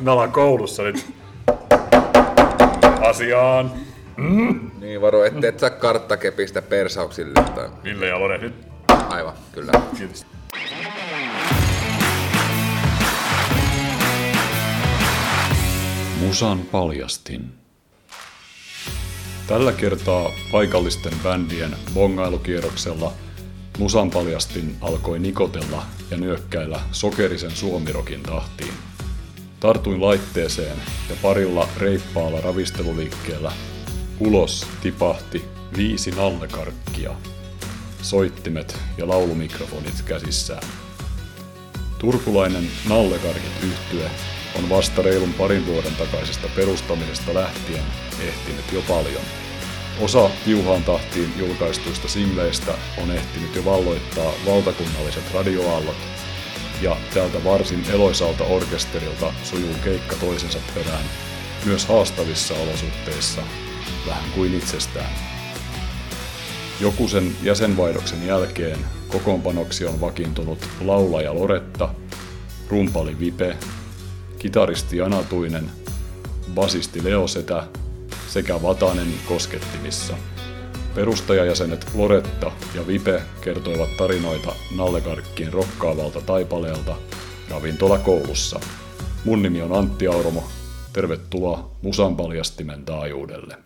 Me ollaan koulussa nyt. Asiaan. Niin varo, ettei et saa karttakepistä persauksille tai... Ville ja Lore nyt. Aivan, kyllä. Kiitos. Musan paljastin. Tällä kertaa paikallisten bändien bongailukierroksella Musan paljastin alkoi nikotella ja nyökkäillä sokerisen suomirokin tahtiin. Tartuin laitteeseen ja parilla reippaalla ravisteluliikkeellä ulos tipahti viisi nallekarkkia, soittimet ja laulumikrofonit käsissään. Turkulainen Nallekarkit yhtye on vasta reilun parin vuoden takaisesta perustamisesta lähtien ehtinyt jo paljon. Osa tiuhaan tahtiin julkaistuista singleistä on ehtinyt jo valloittaa valtakunnalliset radioaallot, ja tältä varsin eloisalta orkesterilta sujuu keikka toisensa perään myös haastavissa olosuhteissa, vähän kuin itsestään. Joku sen jäsenvaihdoksen jälkeen kokoonpanoksi on vakiintunut laulaja Loretta, rumpali Vipe, kitaristi Anatuinen, basisti Leosetä sekä Vatanen koskettimissa. Perustajajäsenet Loretta ja Vipe kertoivat tarinoita Nallekarkkien rokkaavalta taipaleelta ravintolakoulussa. Mun nimi on Antti Auromo. Tervetuloa Musan paljastimen taajuudelle.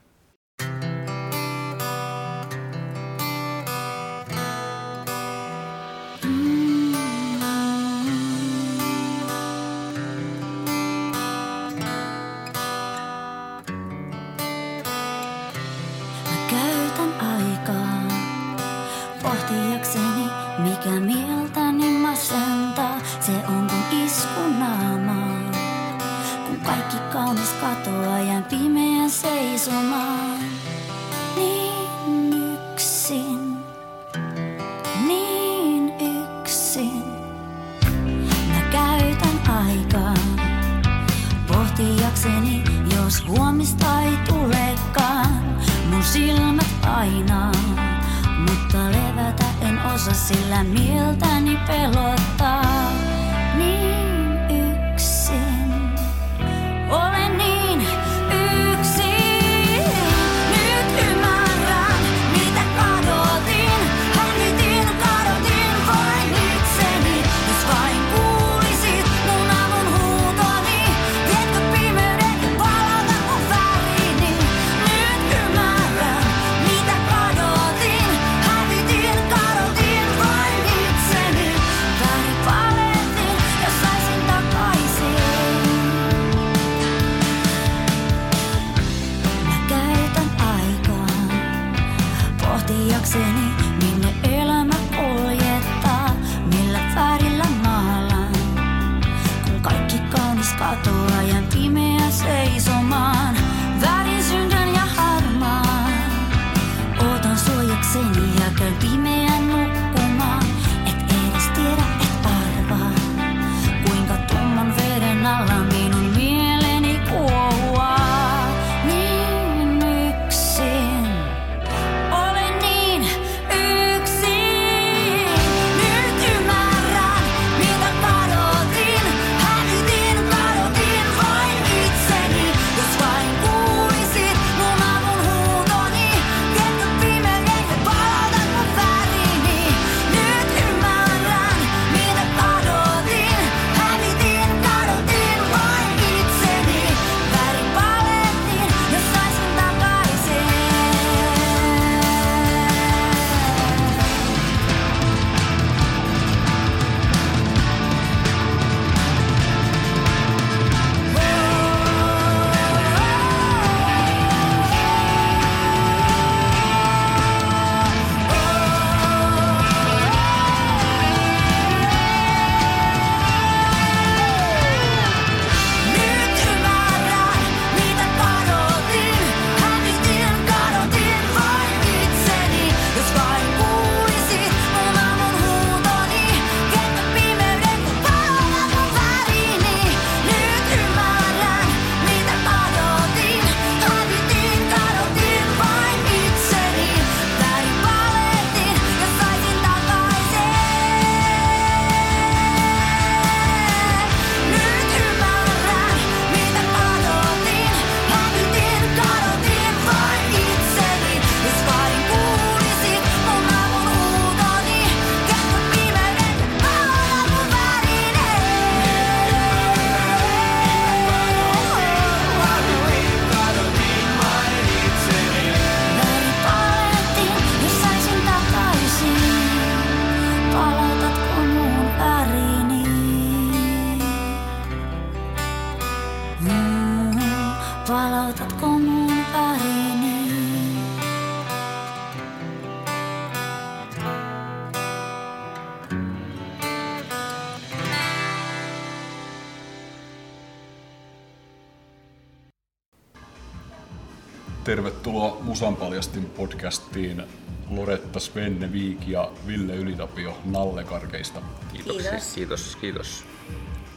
Musan paljastin podcastiin Loretta Svenne Viik ja Ville Ylitapio Nallekarkeista. Kiitoksia. Kiitos. Kiitos, kiitos.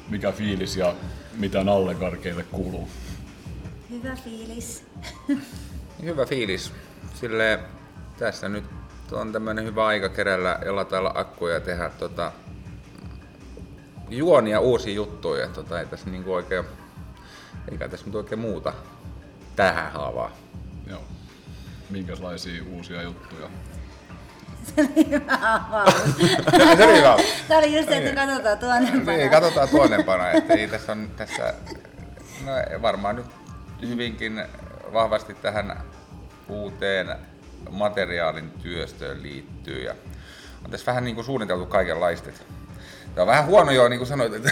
Mikä fiilis ja mitä Nallekarkeille kuuluu? Hyvä fiilis. Hyvä fiilis. Sille tässä nyt on tämmöinen hyvä aika kerällä latailla akkuja ja tehdä tota, juonia uusia juttuja. Tota, ei tässä niinku oikein, eikä tässä nyt oikein muuta tähän haavaa. Joo. Minkälaisia uusia juttuja? Se oli hyvä. Tämä oli just se, että katsotaan tuonne. Niin, katsotaan tuonnempana, että ei tässä on tässä, no varmaan nyt hyvinkin vahvasti tähän uuteen materiaalin työstöön liittyy ja on tässä vähän niin kuin suunniteltu kaikenlaista. Tämä on vähän huono jo, niin kuin sanoit, että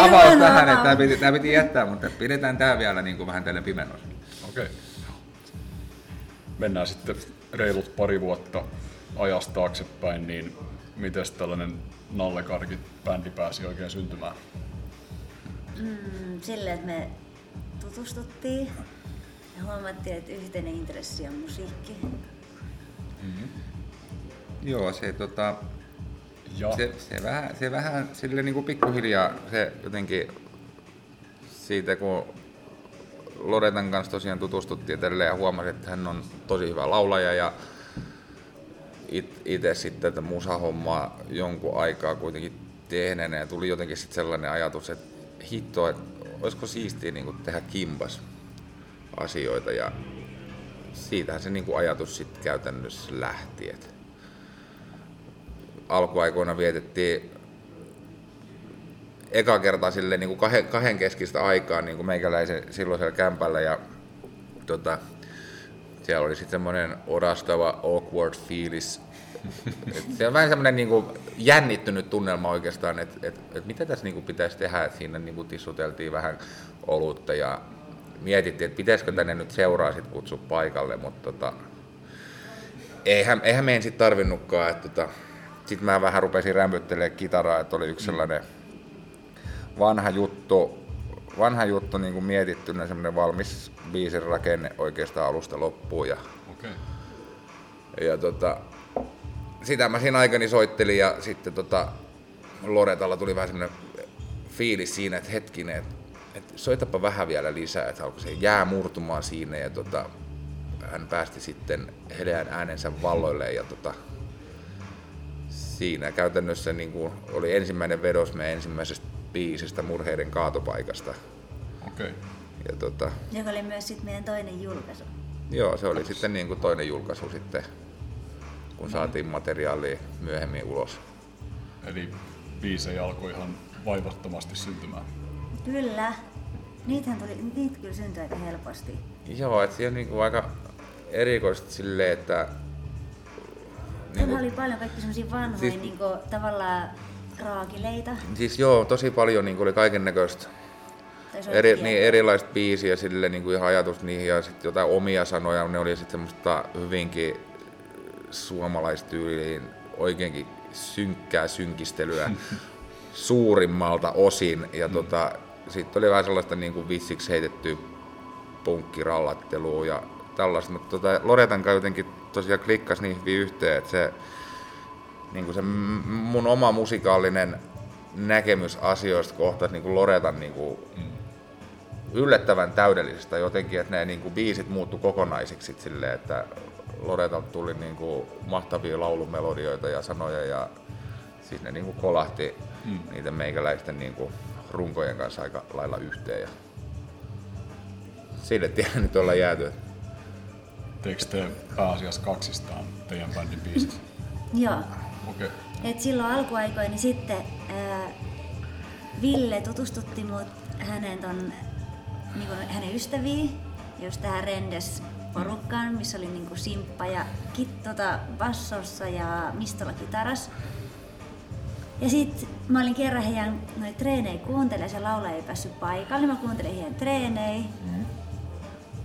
avaus tähän, että tämä piti, tämä piti jättää, mutta pidetään tämä vielä niin kuin vähän tälle pimennossa. Okei. Mennään sitten reilut pari vuotta ajasta taaksepäin, niin miten tällainen Nallekarkit-bändi pääsi oikein syntymään? Mm, silleen, että me tutustuttiin ja huomattiin, että yhteinen intressi on musiikki. Joo, se, tota, Ja se, se, vähän, se vähän sille niin kuin pikkuhiljaa se jotenkin siitä kun Loretan kanssa tosiaan tutustuttiin edelleen ja huomasin, että hän on tosi hyvä laulaja ja itse sitten tätä musahommaa jonkun aikaa kuitenkin tehneenä ja tuli jotenkin sitten sellainen ajatus, että hitto, että olisiko siistiä niin tehdä kimpas asioita ja siitähän se niin ajatus sitten käytännössä lähti. Että alkuaikoina vietettiin eka kertaa sille niin kuin kahden, kahden keskistä aikaa niin kuin meikäläisen silloisella kämpällä ja tota, siellä oli sitten semmoinen orastava awkward fiilis. Et se on vähän semmoinen niin kuin jännittynyt tunnelma oikeastaan, että et, et mitä tässä niin kuin pitäisi tehdä, että siinä niin kuin tissuteltiin vähän olutta ja mietittiin, että pitäisikö tänne nyt seuraa sit kutsua paikalle, mutta tota, eihän, eihän meidän sitten tarvinnutkaan. Että tota, sitten mä vähän rupesin rämpyttelemään kitaraa, että oli yksi sellainen vanha juttu, vanha juttu niin kuin mietittynä, semmoinen valmis biisin rakenne oikeastaan alusta loppuun. Ja, okei. ja tota, sitä mä siinä aikani soittelin ja sitten tota, Loretalla tuli vähän semmoinen fiilis siinä, että hetkinen, että, että soitapa vähän vielä lisää, että alkoi se jää murtumaan siinä ja tota, hän päästi sitten heleän äänensä valloille ja tota, siinä käytännössä niin kuin oli ensimmäinen vedos meidän ensimmäisestä biisistä Murheiden kaatopaikasta. Okei. Ja tota, Joka oli myös sit meidän toinen julkaisu. joo, se oli sitten niin kuin toinen julkaisu sitten, kun saatiin materiaalia myöhemmin ulos. Eli biisejä alkoi ihan vaivattomasti syntymään. Kyllä. Niitähän tuli, niitä kyllä syntyi aika helposti. Joo, että siinä on niin kuin aika erikoista silleen, että Niin kuin- oli paljon kaikki semmosia vanhoja Siis- siis... niinku, tavallaan raakileita. Siis joo, tosi paljon niin oli kaiken näköistä eri, niin, erilaista biisiä, sille niin kuin ihan ajatus niihin ja sitten jotain omia sanoja, ne oli sitten semmoista hyvinkin suomalaistyyliin oikeinkin synkkää synkistelyä suurimmalta osin. Ja tota, sitten oli vähän sellaista niin kuin vissiksi heitettyä punkkirallattelua ja tällaista, mutta tota, Loretan kanssa jotenkin tosiaan klikkas niin hyvin yhteen, että se, niin kuin se mun oma musikaalinen näkemys asioista kohtasi niin kuin Loretan niin kuin yllättävän täydellisestä jotenkin, että ne niin kuin biisit muuttu kokonaisiksi sit silleen, että Loretalta tuli niin kuin mahtavia laulumelodioita ja sanoja ja siis ne niin kuin kolahti hmm. niitä meikäläisten niin kuin runkojen kanssa aika lailla yhteen ja sille tielle nyt ollaan jääty. Teekö te pääasiassa kaksistaan teidän bändin biisit? Joo. Okei. Et silloin alkuaikoina niin sitten ää, Ville tutustutti mut hänen, ton, niinku, hänen ystäviin, just tähän Rendes porukkaan, missä oli niinku Simppa ja Kit tota, bassossa ja Mistola kitaras. Ja sit mä olin kerran heidän noita treenejä kuuntelemaan, se laulaja ei päässyt paikalle, mä kuuntelin heidän treenejä.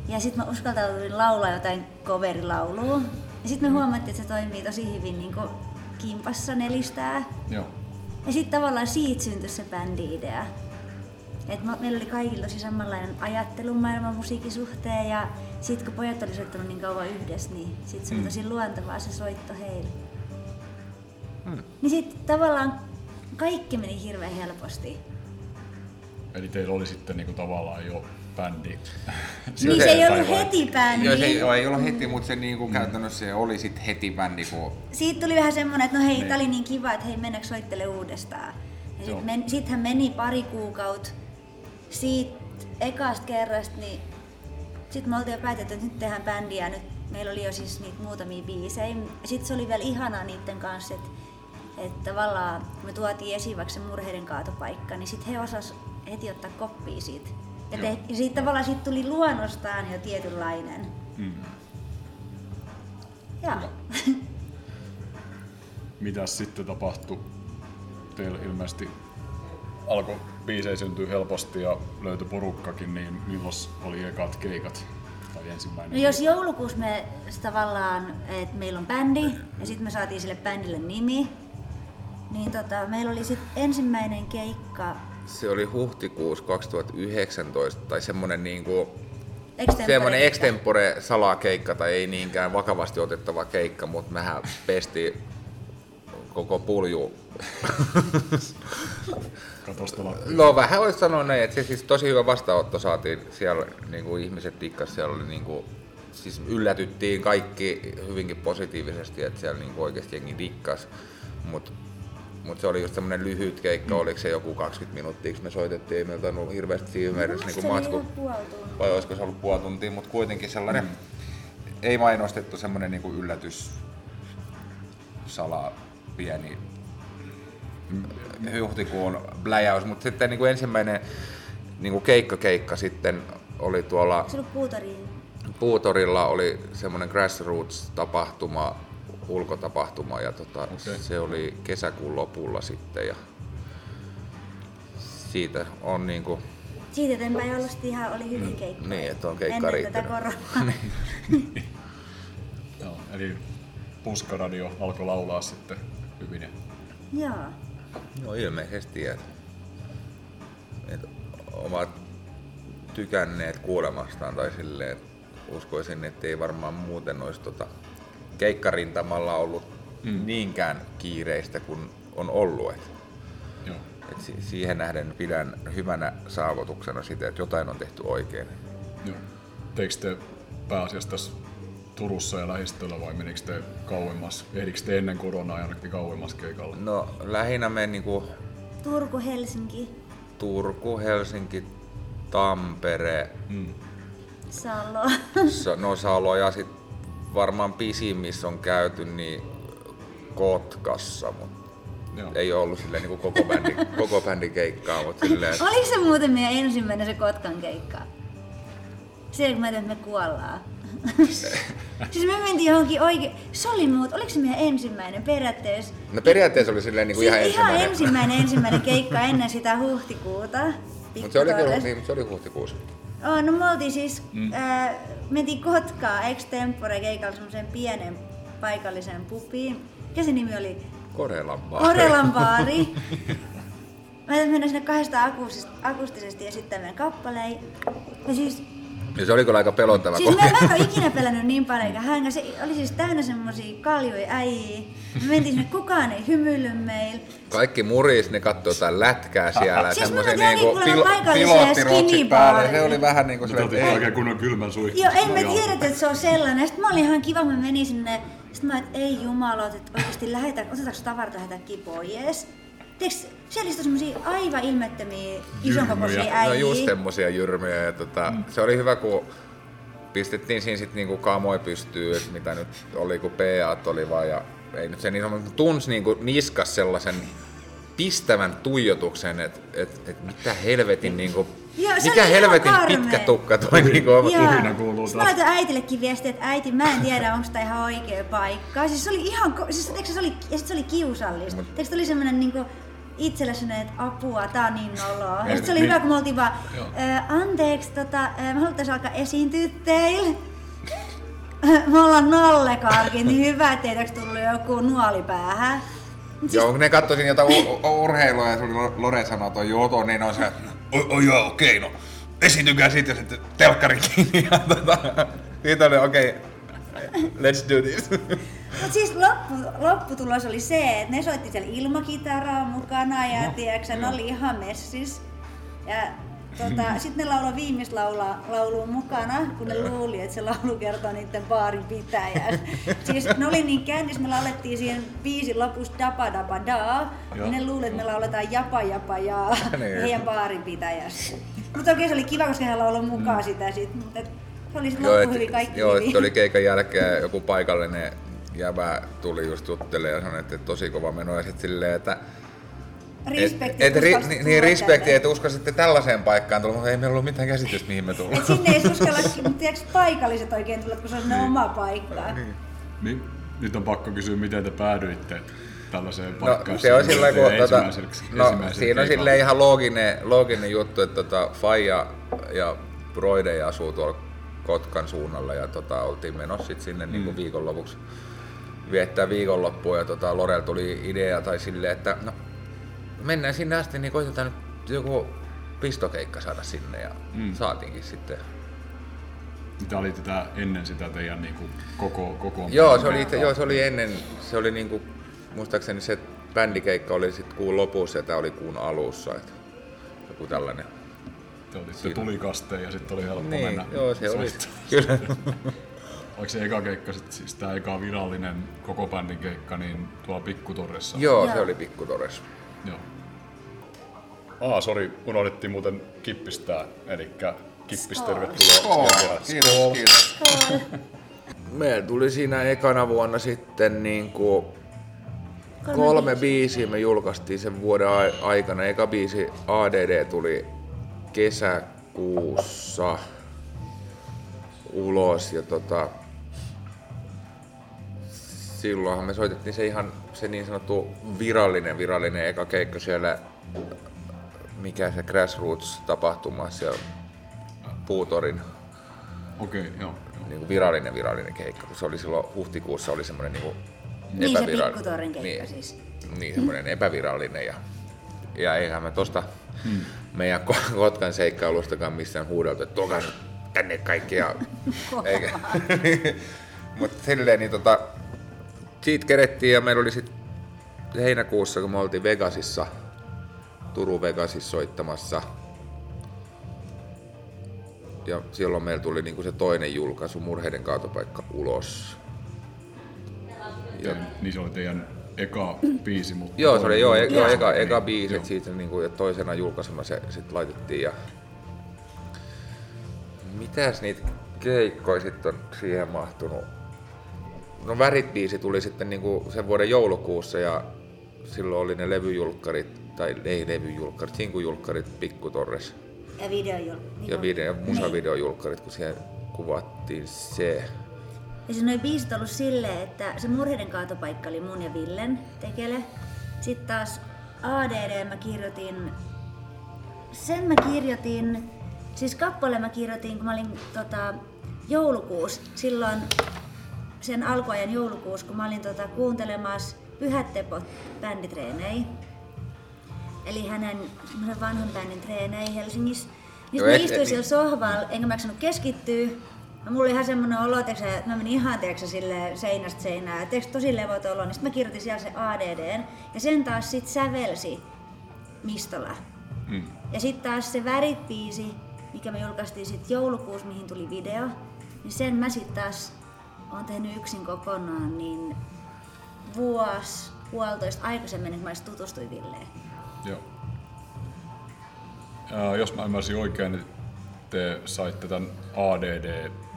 Ja sitten mä uskaltauduin laulaa jotain coverilaulua. Ja sitten me huomattiin, että se toimii tosi hyvin niin kimpassa nelistää. Joo. Ja sitten tavallaan siitä syntyi se bändi-idea. Et me- meillä oli kaikilla tosi samanlainen ajattelumaailma musiikin suhteen ja sitten kun pojat oli soittanut niin kauan yhdessä, niin sitten se oli tosi luontevaa se soitto heille. Hmm. Niin sitten tavallaan kaikki meni hirveän helposti. Eli teillä oli sitten niinku tavallaan jo bändi. Niin se- se ei ollut heti bändi. Joo, se joo, ei ollut heti, mutta se niinku käytännössä se oli sit heti bändi, kun Siitä tuli vähän semmonen, että no hei, Niin. tää oli niin kiva, että hei, mennäänkö soittele uudestaan. Ja sit men, sittenhän meni pari kuukautta siitä ekasta kerrasta, niin sitten me oltiin jo päätetty, että nyt tehdään bändiä nyt meillä oli jo siis niitä muutamia biisejä. Sitten se oli vielä ihanaa niiden kanssa, että, että tavallaan kun me tuotiin esiin vaikka se murheiden kaatopaikka, niin sitten he osas heti ottaa koppia siitä. Ja, te, ja siitä tavallaan siitä tuli luonnostaan jo tietynlainen. Mm. Ja. Mitäs sitten tapahtui? Teillä ilmeisesti alkoi biisejä syntyä helposti ja löytyi porukkakin, niin milloin oli ekat keikat? Tai ensimmäinen? No jos joulukuussa me tavallaan, että meillä on bändi ja sitten me saatiin sille bändille nimi, niin tota, meillä oli sitten ensimmäinen keikka se oli huhtikuussa 2019 tai semmonen niinku extempore semmonen keikka. extempore salakeikka tai ei niinkään vakavasti otettava keikka, mutta mehän pesti koko pulju. No vähän voisi sanoa näin, että se siis tosi hyvä vastaanotto saatiin siellä, niin kuin ihmiset tikkas, siellä oli niin kuin, siis yllätyttiin kaikki hyvinkin positiivisesti, että siellä niin kuin oikeasti jengi dikkas, mutta mut se oli just semmoinen lyhyt keikka, mm. oliko se joku 20 minuuttia, kun me soitettiin, ei meiltä ollut hirveästi siinä mielessä niin matku, vai olisiko se ollut puoli tuntia, mutta kuitenkin sellainen, mm. ei mainostettu semmoinen niin yllätys, sala, pieni huhtikuun bläjäys, mutta sitten niin kuin ensimmäinen niin kuin keikka keikka sitten oli tuolla Se oli puutoriin. Puutorilla oli semmoinen grassroots-tapahtuma, ulkotapahtuma ja tota, okay. se oli kesäkuun lopulla sitten ja siitä on niinku, Siitä eteenpäin aloitti ihan oli hyviä keikkoja. niin, että on keikka Ennen tätä koronaa. Joo, eli Puskaradio alkoi laulaa sitten hyvin. ja- Joo. no ilmeisesti, että et ovat tykänneet kuulemastaan tai silleen, että uskoisin, että ei varmaan muuten olisi tota keikkarintamalla ollut mm. niinkään kiireistä kuin on ollut. Et, Joo. et si- siihen nähden pidän hyvänä saavutuksena sitä, että jotain on tehty oikein. Joo. Teikö te pääasiassa tässä Turussa ja lähistöllä vai menikö te kauemmas? Ehdikö te ennen koronaa jonnekin kauemmas keikalle? No lähinnä me niinku Turku, Helsinki, Turku, Helsinki, Tampere, Mm. Salo. Sa- no Salo ja sit varmaan pisimmissä on käyty niin Kotkassa, mutta Joo. ei ole ollut silleen niin koko bändi, koko bändi keikkaa, mutta silleen, että Oliko se muuten meidän ensimmäinen se Kotkan keikka? Se, kun mä ajattelin, että me kuollaan. siis me mentiin johonkin oikein... Se oli muut, oliko se meidän ensimmäinen periaatteessa? no periaatteessa oli silleen niin kuin siis ihan ensimmäinen, ensimmäinen, ensimmäinen keikka ennen sitä huhtikuuta. mutta se oli, niin, mutta se oli huhtikuussa. Oh, no me oltiin siis, mm. äh, mentiin Kotkaan extempore keikalla semmoiseen pienen paikalliseen pubiin. Mikä se nimi oli? Korelan baari. Orelan baari. Mä mennä sinne kahdesta akustis- akustisesti esittämään kappaleen. Ja siis, Ja se oli kyllä aika pelottava siis mä, kokemus. mä en ole ikinä pelännyt niin paljon eikä hängä. Se oli siis täynnä semmosia kaljoja äijiä. Me mentiin sinne, kukaan ei hymyily meillä. Kaikki muris, ne katsoi jotain lätkää siellä. Siis me oltiin niinku kuulemma pil- pilottirotsit päälle. Se oli vähän niinku silleen, otitte että ei, oikein kunnon kylmän suihkun. Joo, ei me tiedetty, että se on sellainen. Sitten mä olin ihan kiva, kun mä menin sinne. Sitten mä että ei jumalot, että oikeasti lähetä, otetaanko tavarat lähetäkin pois. Tiedätkö, siellä istui semmosia aivan ilmettömiä isonkokoisia Jyrmyjä. No just semmosia jyrmiä. Ja tota, mm. Se oli hyvä, kun pistettiin siinä sitten niinku kamoi pystyy, että mitä nyt oli, kun PA oli vaan. Ja ei nyt se niin sanottu, tunsi niinku niskas sellaisen pistävän tuijotuksen, että et, et mitä helvetin niinku, Joo, se mikä oli helvetin karmea. pitkä tukka toi niinku on. Puhina kuuluu Sitten mä laitoin äitillekin viestiä, että äiti, mä en tiedä, onko tämä ihan oikea paikka. Siis se oli ihan, siis, se oli, ja sit se oli kiusallista. Mut- se oli semmoinen niinku, itselle sanoin, että apua, tää on niin noloa. Ja Niin, se oli niin. hyvä, kun me oltiin vaan, Joo. "Ö, anteeksi, tota, me haluttaisiin alkaa esiintyä teille. Me ollaan nallekarkit, niin hyvä, että teitä tullut joku nuoli päähän. Siis- Joo, kun ne katsoisin jotain urheilua ja se oli Lo- Lore sanoi toi Joto, niin on se, oi, joo, okei, no esiintykää sitten ja sitten telkkari kiinni. Ja tota, siitä oli okei, let's do this. Mut siis loppu, lopputulos oli se, että ne soitti siellä ilmakitaraa mukana ja no, tiedätkö, ne oli ihan messis. Ja tota, sitten ne lauloi viimeistä laulaa, laulua mukana, kun ne luuli, että se laulu kertoo niiden baarin pitäjästä. siis ne oli niin kännis, me laulettiin siihen biisin lopussa dapa dapa daa, niin ne luuli, että me lauletaan japa japa jaa Niin. heidän baarin pitäjästä. Mutta oikein se oli kiva, koska he lauloi mukaan sitä sit, mutta se oli se joo, hyvin kaikki joo, hyvin. oli keikan jälkeen joku paikallinen jäbä tuli just juttelemaan ja sanoi, että tosi kova meno ja sitten silleen, että Respekti, et, et, ri, niin, niin respekti, että uskasitte tällaiseen paikkaan tulla, mutta ei meillä ollut mitään käsitystä mihin me tullaan. Et sinne ei uskalla tiedätkö, paikalliset oikein tulla, kun se on sinne oma paikka. Niin, nyt on pakko kysyä, miten te päädyitte tällaiseen No, paikkaan. se on sillä kun, teidän tota, ensimmäiseksi- no, siinä on keikan. sille ihan looginen, looginen juttu, että tota, Faija ja Broide asuu tuolla Kotkan suunnalla ja tota, oltiin menossa sit sinne mm. niin viikonlopuksi viettää viikonloppua ja tota, Lorel tuli idea tai silleen, että no, mennään sinne asti, niin koitetaan nyt joku pistokeikka saada sinne ja mm. saatiinkin sitten. Mitä oli tätä ennen sitä teidän niinku koko, koko Joo, se oli, itse, joo, se oli ennen, se oli niinku, muistaakseni se bändikeikka oli sitten kuun lopussa ja tämä oli kuun alussa. Että joku tällainen. Te otitte tulikasteen ja sitten oli helppo Niin, mennä. joo, se oli. Kyllä. Oliko se eka keikka sit, siis tää eka virallinen koko bändin keikka, niin tuolla Pikkutorressa? joo, Joo. se oli pikkutores. Joo. Ah, sori, unohdettiin muuten kippistää. Eli kippis, tervetuloa. Kiitos, kiitos. Meillä tuli siinä ekana vuonna sitten niin kuin kolme biisiä me julkaistiin sen vuoden ai- aikana. Eka biisi ADD tuli kesäkuussa ulos ja tota, silloinhan me soitettiin se ihan se niin sanottu virallinen virallinen eka keikka siellä mikä se Grassroots-tapahtuma siellä Puutorin Okei, okay, joo. joo. niin kuin virallinen virallinen keikka, kun se oli silloin huhtikuussa oli semmoinen niin kuin Niin se epävirallinen- Pikkutorrin keikka niin, siis. Niin, semmoinen epävirallinen ja, ja eihän me tosta hmm. Meidän Ko- Kotkan seikkailustakaan missään huudeltu, että tuokaa tänne kaikki ja eikä. Mutta silleen niin tota, siitä kerettiin ja meillä oli sitten heinäkuussa, kun me oltiin Vegasissa, Turun Vegasissa soittamassa. Ja silloin meillä tuli niinku se toinen julkaisu, Murheiden kaatopaikka, ulos. Ja, Ja, niin se oli teidän eka biisi, mutta... joo, se oli joo, e- joo, eka, eka Niin, biisi, joo. että siitä niinku, ja toisena julkaisuna se sit laitettiin. Ja... Mitäs niitä keikkoja sitten on siihen mahtunut? No Värit-biisi tuli sitten niinku sen vuoden joulukuussa ja silloin oli ne levyjulkkarit, tai ei levyjulkkarit, sinkujulkkarit Pikkutorres. Ja video niin Ja video, musavideojulkkarit, kun siellä kuvattiin se. Ja siis noi biisit ollut silleen, että se murheiden kaatopaikka oli mun ja Villen tekele. Sitten taas ADD mä kirjoitin, sen mä kirjoitin, siis kappale mä kirjoitin, kun mä olin tota, joulukuussa, silloin sen alkuajan joulukuussa, kun mä olin tota, kuuntelemassa Pyhät Tepot bänditreenejä. Eli hänen vanhan bändin treeneihin Helsingissä. Niin mä istuin et- siellä sohvalla, enkä mä keskittyä. Ja mulla oli ihan semmoinen olo, että mä menin ihan tiiäksä, sille seinästä seinään. Tiiäksä, tosi levoton olo, niin sit mä kirjoitin siellä se ADD. Ja sen taas sit sävelsi Mistola. Mm. Ja sitten taas se värit-biisi, mikä me julkaistiin sit joulukuussa, mihin tuli video, niin sen mä sitten taas oon tehnyt yksin kokonaan, niin vuosi, puolitoista aikaisemmin, että mä edes tutustuin Villeen. Joo. Ää, jos mä ymmärsin oikein, niin te saitte tämän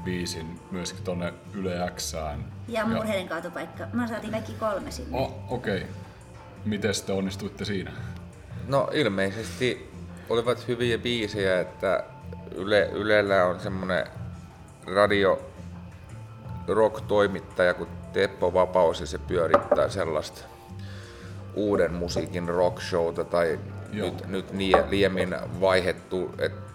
ADD-biisin myöskin tonne Yle Xään. Ja murheiden kaatopaikka. Mä saatiin kaikki kolme sinne. Oh, okei. Okay. Miten te onnistuitte siinä? No ilmeisesti olivat hyviä biisejä, että Yle, Ylellä on semmonen radio rock-toimittaja kuin Teppo Vapaus ja se pyörittää sellaista uuden musiikin rockshowta tai Joo. nyt, nyt lie- liemmin vaihettu, että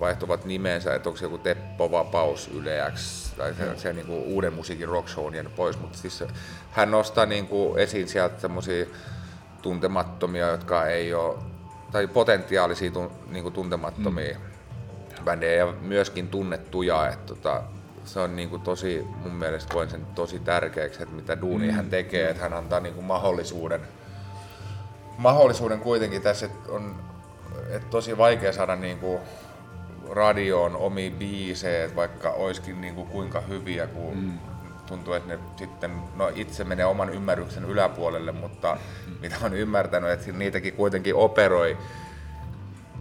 vaihtuvat nimensä, että onko se joku Teppo Vapaus Yle X, tai se, se niin kuin uuden musiikin rockshow on jäänyt pois, mutta siis hän nostaa niin kuin esiin sieltä semmoisia tuntemattomia, jotka ei ole, tai potentiaalisia tun, niin kuin tuntemattomia mm. bändejä ja myöskin tunnettuja, että tota, se on niin kuin tosi, mun mielestä koen sen tosi tärkeäksi, että mitä duunia mm. hän tekee, että hän antaa niin kuin mahdollisuuden mahdollisuuden kuitenkin tässä, että on että tosi vaikea saada niinku radioon omia biisejä, että vaikka olisikin niinku kuinka hyviä, kun mm. tuntuu, että ne sitten, no itse menee oman ymmärryksen yläpuolelle, mutta mm. mitä on ymmärtänyt, että niitäkin kuitenkin operoi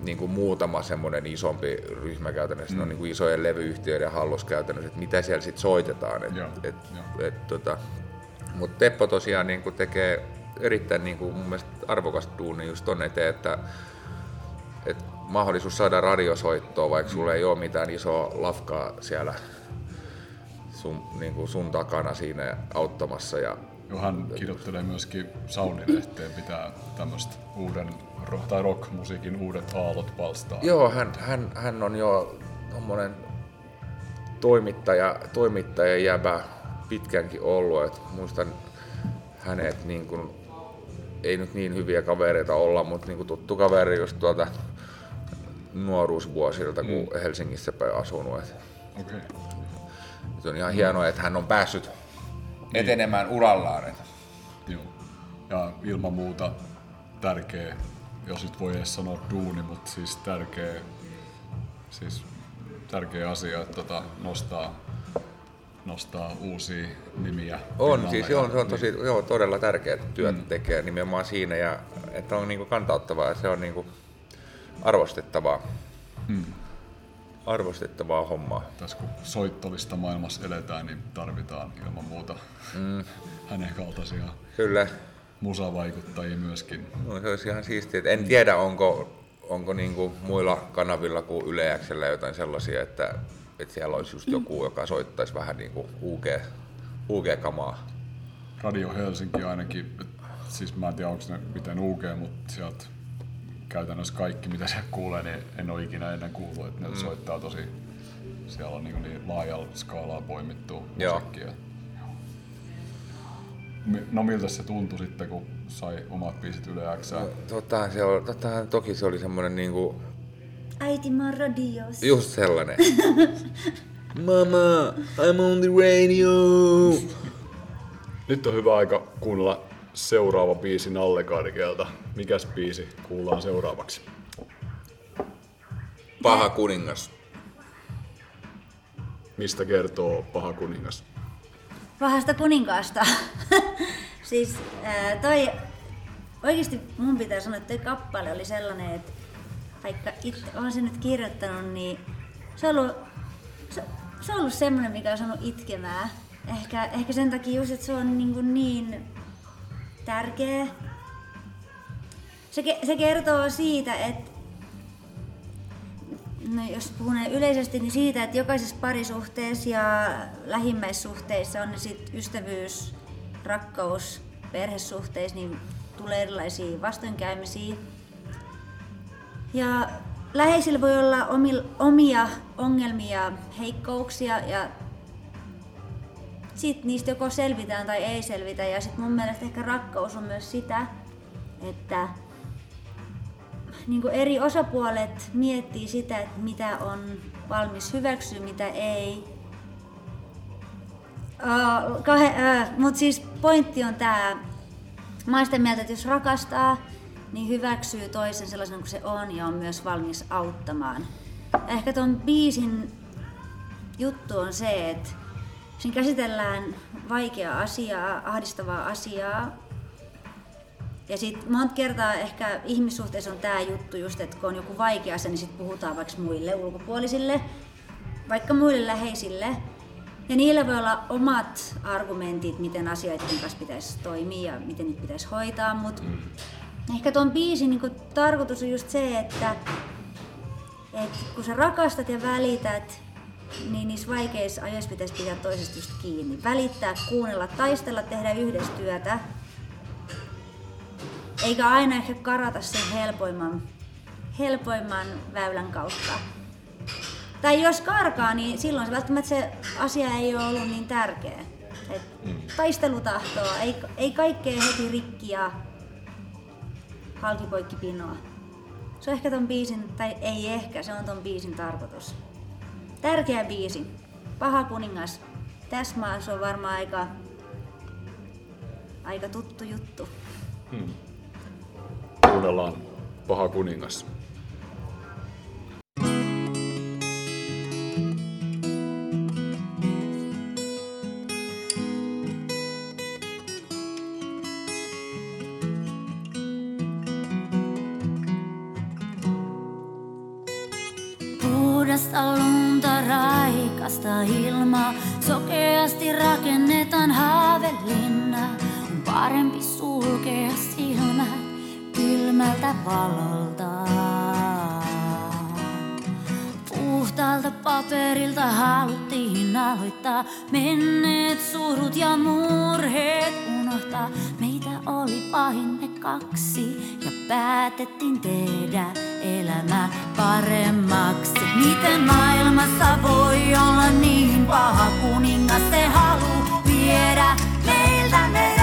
niin kuin muutama semmoinen isompi ryhmä käytännössä, mm. ne on niin kuin isojen levyyhtiöiden hallus käytännössä, että mitä siellä sitten soitetaan. Et, Joo, et, joo. et, tota, mutta Teppo tosiaan niin kuin tekee erittäin niin kuin mun mielestä arvokasta duunia just ton eteen, että, että mahdollisuus saada radiosoittoa, vaikka sulla ei ole mitään isoa lafkaa siellä sun, niin kuin sun takana siinä auttamassa. Ja, Joo, hän kirjoittelee myöskin Soundilehteen, pitää tämmöistä uuden tai rockmusiikin uudet aallot palstaa. Joo, hän, hän, hän on jo tommonen toimittaja, toimittaja jäbä pitkänkin ollut. Et muistan hänet niin kun, ei nyt niin hyviä kavereita olla, mutta niin tuttu kaveri just tuolta nuoruusvuosilta, kun mm. Helsingissä päin asunut. Et Okei. se on ihan hienoa, että hän on päässyt etenemään urallaan. Et Joo. Ja ilman muuta tärkeä, jos nyt voi edes sanoa duuni, mutta siis tärkeä, siis tärkeä asia, että tota, nostaa, nostaa uusia nimiä. On, siis ja- on, se on tosi, joo, todella tärkeää työtä mm. tekee nimenomaan siinä ja että on niinku kantauttavaa ja se on niinku arvostettavaa. Mm. Arvostettavaa hommaa. Tässä kun soittolista maailmassa eletään, niin tarvitaan ilman muuta mm. hänen kaltaisia Kyllä, musavaikuttajia myöskin. no, se olisi ihan siistiä. En tiedä, onko, onko niinku muilla kanavilla kuin Yle Xllä jotain sellaisia, että, että siellä olisi just joku, joka soittaisi vähän niinku UG, UG-kamaa. Radio Helsinki ainakin, siis mä en tiedä onko ne miten UG, mutta sieltä käytännössä kaikki mitä se kuulee, niin en ole ikinä ennen kuullut, että ne mm. soittaa tosi, siellä on niin, niin laajalla skaalalla poimittu Joo. musiikkia. No miltä se tuntui sitten, kun sai omat biisit Yle X? Tota, se oli, tota, toki se oli semmoinen niinku, Äiti, mä oon radiossa. just sellainen. Mama, I'm on the radio. Nyt on hyvä aika kuunnella seuraava biisi Nallekarkelta. Mikäs biisi kuullaan seuraavaksi? Paha kuningas. Mistä kertoo Paha kuningas? Pahasta kuninkaasta. siis ää, toi, oikeasti mun pitää sanoa, että toi kappale oli sellainen, että vaikka itse on se nyt kirjoittanut, niin se on ollut, se, se on ollut semmoinen, mikä on saanut itkemään. Ehkä, ehkä sen takia just, että se on niin, kuin niin tärkeä. Se, se kertoo siitä, että No jos puhun yleisesti, niin siitä, että jokaisessa parisuhteessa ja lähimmäissuhteissa on ne sit ystävyys, rakkaus, perhesuhteissa, niin tulee erilaisia vastoinkäymisiä. Ja läheisillä voi olla omia ongelmia, heikkouksia ja sitten niistä joko selvitään tai ei selvitä. Ja sitten mun mielestä ehkä rakkaus on myös sitä, että niin eri osapuolet miettii sitä, että mitä on valmis hyväksyä, mitä ei. Uh, uh, Mutta siis pointti on tämä, mä oon sitä mieltä, että jos rakastaa, niin hyväksyy toisen sellaisen kuin se on ja on myös valmis auttamaan. Ja ehkä ton biisin juttu on se, että siinä käsitellään vaikeaa asiaa, ahdistavaa asiaa, ja sitten monta kertaa ehkä ihmissuhteessa on tämä juttu just, että kun on joku vaikea asia, niin sitten puhutaan vaikka muille ulkopuolisille, vaikka muille läheisille. Ja niillä voi olla omat argumentit, miten asioiden kanssa pitäisi toimia ja miten niitä pitäisi hoitaa, mutta ehkä tuon biisin niin tarkoitus on just se, että, että kun sä rakastat ja välität, niin niissä vaikeissa ajoissa pitäisi pitää toisesta just kiinni. Välittää, kuunnella, taistella, tehdä yhdessä työtä. eikä aina ehkä karata sen helpoimman, helpoimman väylän kautta. Tai jos karkaa, niin silloin se välttämättä se asia ei ole ollut niin tärkeä. Et taistelutahtoa, ei, ei kaikkea heti rikki ja halkipoikki pinoa. Se on ehkä ton biisin, tai ei ehkä, se on ton biisin tarkoitus. Tärkeä biisi. Paha kuningas. Tässä maassa on varmaan aika, aika tuttu juttu. Kuunnellaan Paha kuningas. Raikasta ilmaa, sokeasti rakennetaan haavelinna. On parempi sulkea silmät kylmältä valolta. Puhtaalta paperilta haluttiin aloittaa menneet surut ja murheet unohtaa. Meitä oli vain me kaksi ja päätettiin tehdä elämä paremmaksi. Miten maailmassa voi olla niin paha kuningas se halu viedä meiltä meidän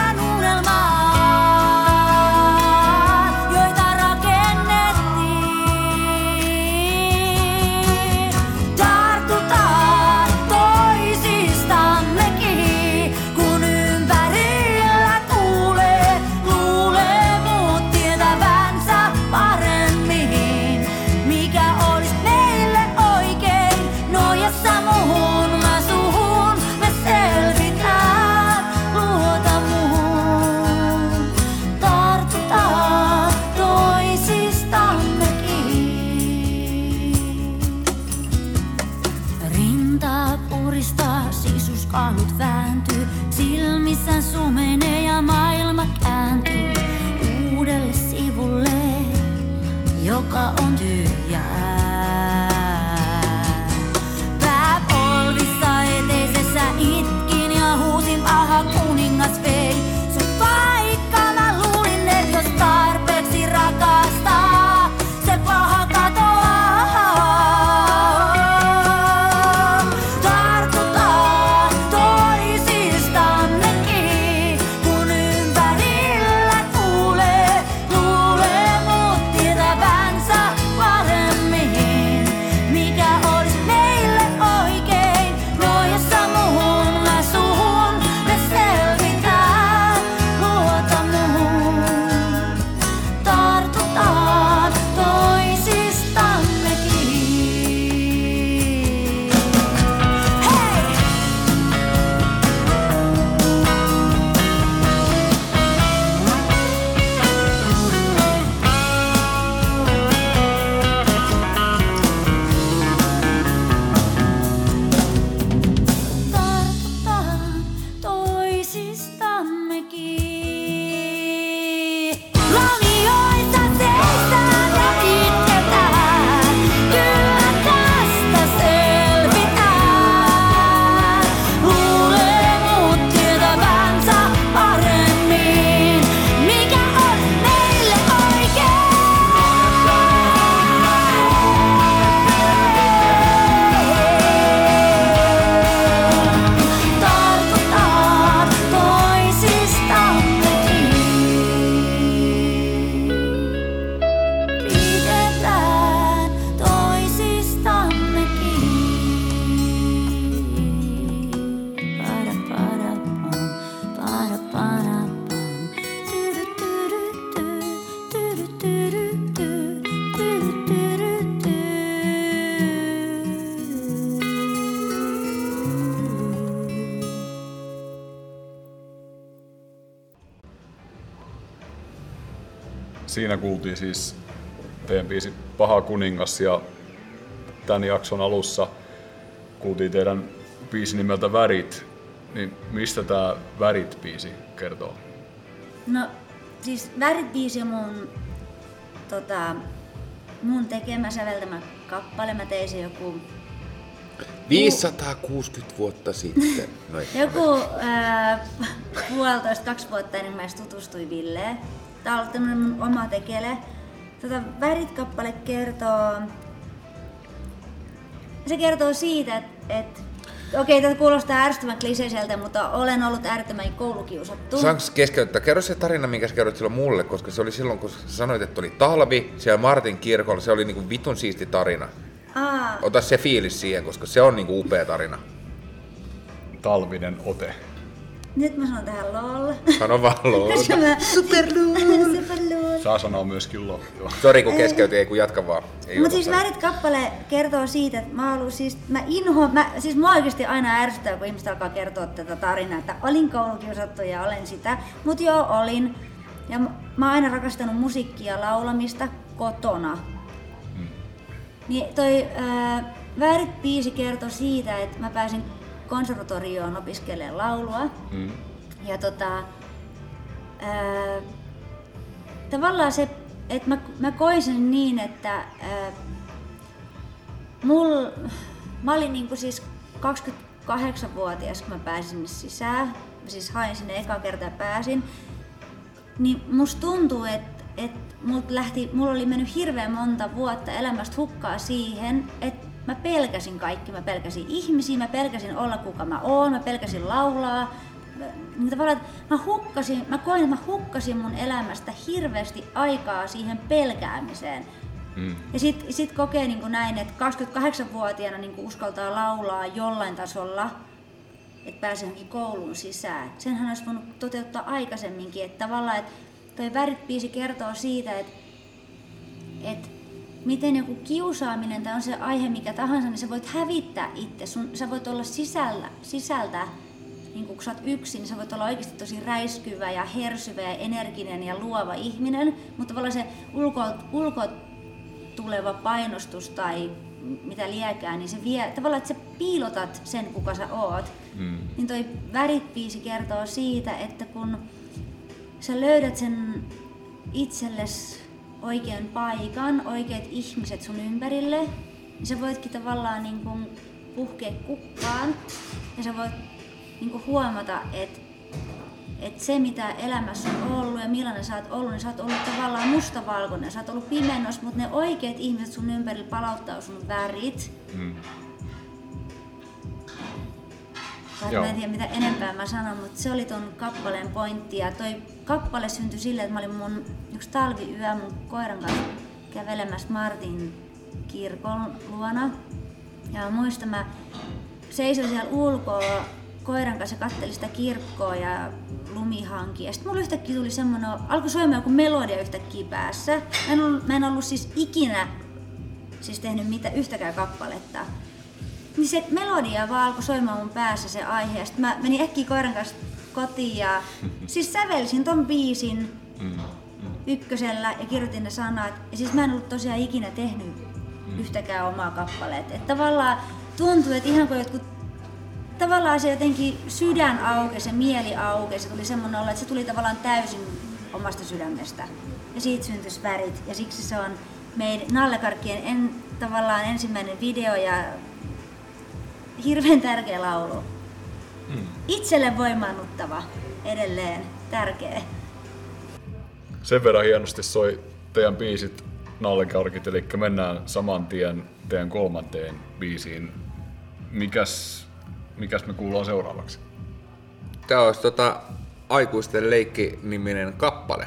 Siinä kuultiin siis teidän biisi Paha kuningas ja tämän jakson alussa kuultiin teidän biisi nimeltä Värit. Niin mistä tämä Värit-biisi kertoo? No, siis Värit-biisi on mun, tota, mun tekemä säveltämä kappale. Mä tein sen joku 560 vuotta sitten. No ei. Joku ää, puolitoista, kaksi vuotta ennen mä edes tutustuin Villeen. Tää on ollut tämmönen mun oma tekele. Tota, Värit-kappale kertoo... Se kertoo siitä, että et, Okei, tämä kuulostaa ärsyttävän kliseiseltä, mutta olen ollut äärettömän koulukiusattu. Saanko keskeyttää? Kerro se tarina, minkä sä kerroit silloin mulle, koska se oli silloin, kun sä sanoit, että oli talvi siellä Martin kirkolla. Se oli niinku vitun siisti tarina. Aa, Ota se fiilis siihen, koska se on niinku upea tarina. Talvinen ote. Nyt mä sanon tähän lol. Sano vaan lol. Super lol. Super lol. Saa sanoa myöskin lo. Joo. Sori kun keskeytin, ei kun jatka vaan. Ei Mutta ota siis sanoa. Värit-kappale kertoo siitä, että mä ollut siis, mä inhoan, mä, siis mua oikeasti aina ärsyttää, kun ihmiset alkaa kertoa tätä tarinaa, että olin koulukiusattu ja olen sitä. Mut joo, olin. Ja mä, mä oon aina rakastanut musiikkia ja laulamista kotona. Niin toi ää, Värit-biisi kertoo siitä, että mä pääsin konservatorioon opiskelemaan laulua. Mm. Ja tota, ää, tavallaan se, että mä, mä koin sen niin, että ää, mul, mä olin niinku siis 28-vuotias, kun mä pääsin sinne sisään. Mä siis hain sinne eka kertaa pääsin. Niin musta tuntuu, että et lähti, mulla oli mennyt hirveän monta vuotta elämästä hukkaa siihen, että mä pelkäsin kaikki. Mä pelkäsin ihmisiä, mä pelkäsin olla kuka mä oon, mä pelkäsin laulaa. Mä- Niin tavallaan, että mä hukkasin, mä koin, että mä hukkasin mun elämästä hirveästi aikaa siihen pelkäämiseen. Mm. Ja sit, sit kokee niin kuin näin, että 28-vuotiaana niin kuin uskaltaa laulaa jollain tasolla, että pääsee johonkin kouluun sisään. Senhän olisi voinut toteuttaa aikaisemminkin. Että tavallaan, että toi Värit-biisi kertoo siitä, että, että miten joku kiusaaminen tai on se aihe mikä tahansa, niin sä voit hävittää itse. Sun, sä voit olla sisällä, sisältä, niin kun sä oot yksin, niin sä voit olla oikeasti tosi räiskyvä ja hersyvä ja energinen ja luova ihminen, mutta tavallaan se ulko, ulko tuleva painostus tai mitä liekää, niin se vie, tavallaan, että sä piilotat sen, kuka sä oot. Mm. Niin toi Värit-biisi kertoo siitä, että kun sä löydät sen itselles oikean paikan, oikeat ihmiset sun ympärille, niin sä voitkin tavallaan niin kuin puhkea kukkaan ja sä voit niin kuin huomata, että että se mitä elämässä on ollut ja millainen sä oot ollut, niin sä oot ollut tavallaan mustavalkoinen, sä oot ollut pimennos, mutta ne oikeat ihmiset sun ympärillä palauttaa sun värit. Mm. Joo. mä en tiedä mitä enempää mä sanon, mutta se oli ton kappaleen pointti. Ja toi kappale syntyi silleen, että mä olin mun yksi talviyö mun koiran kanssa kävelemässä Martin kirkon luona. Ja mä muistan, mä seisoin siellä ulkoa koiran kanssa ja kattelin sitä kirkkoa ja lumihankia. Ja sitten mulla yhtäkkiä tuli semmoinen, alkoi soimaan joku melodia yhtäkkiä päässä. Mä en ollut, mä en ollut siis ikinä siis tehnyt mitä, yhtäkään kappaletta. Niin se melodia vaan alkoi soimaan mun päässä se aihe. Ja sit mä menin äkkiä koiran kanssa kotiin ja siis sävelsin ton biisin ykkösellä ja kirjoitin ne sanat. Ja siis mä en ollut tosiaan ikinä tehnyt yhtäkään omaa kappaletta. Että tavallaan tuntui, että ihan kuin jotkut tavallaan se jotenkin sydän aukesi ja mieli aukesi. Se tuli semmoinen olla, että se tuli tavallaan täysin omasta sydämestä. Ja siitä syntyisi värit. Ja siksi se on meidän Nallekarkkien en, tavallaan ensimmäinen video ja hirveän tärkeä laulu. Itselle voimaannuttava, edelleen tärkeä. Sen verran hienosti soi teidän biisit Nallekarkit, eli mennään saman tien teidän kolmanteen biisiin. Mikäs, mikäs me kuullaan seuraavaksi? Tää olisi tota aikuisten leikki-niminen kappale.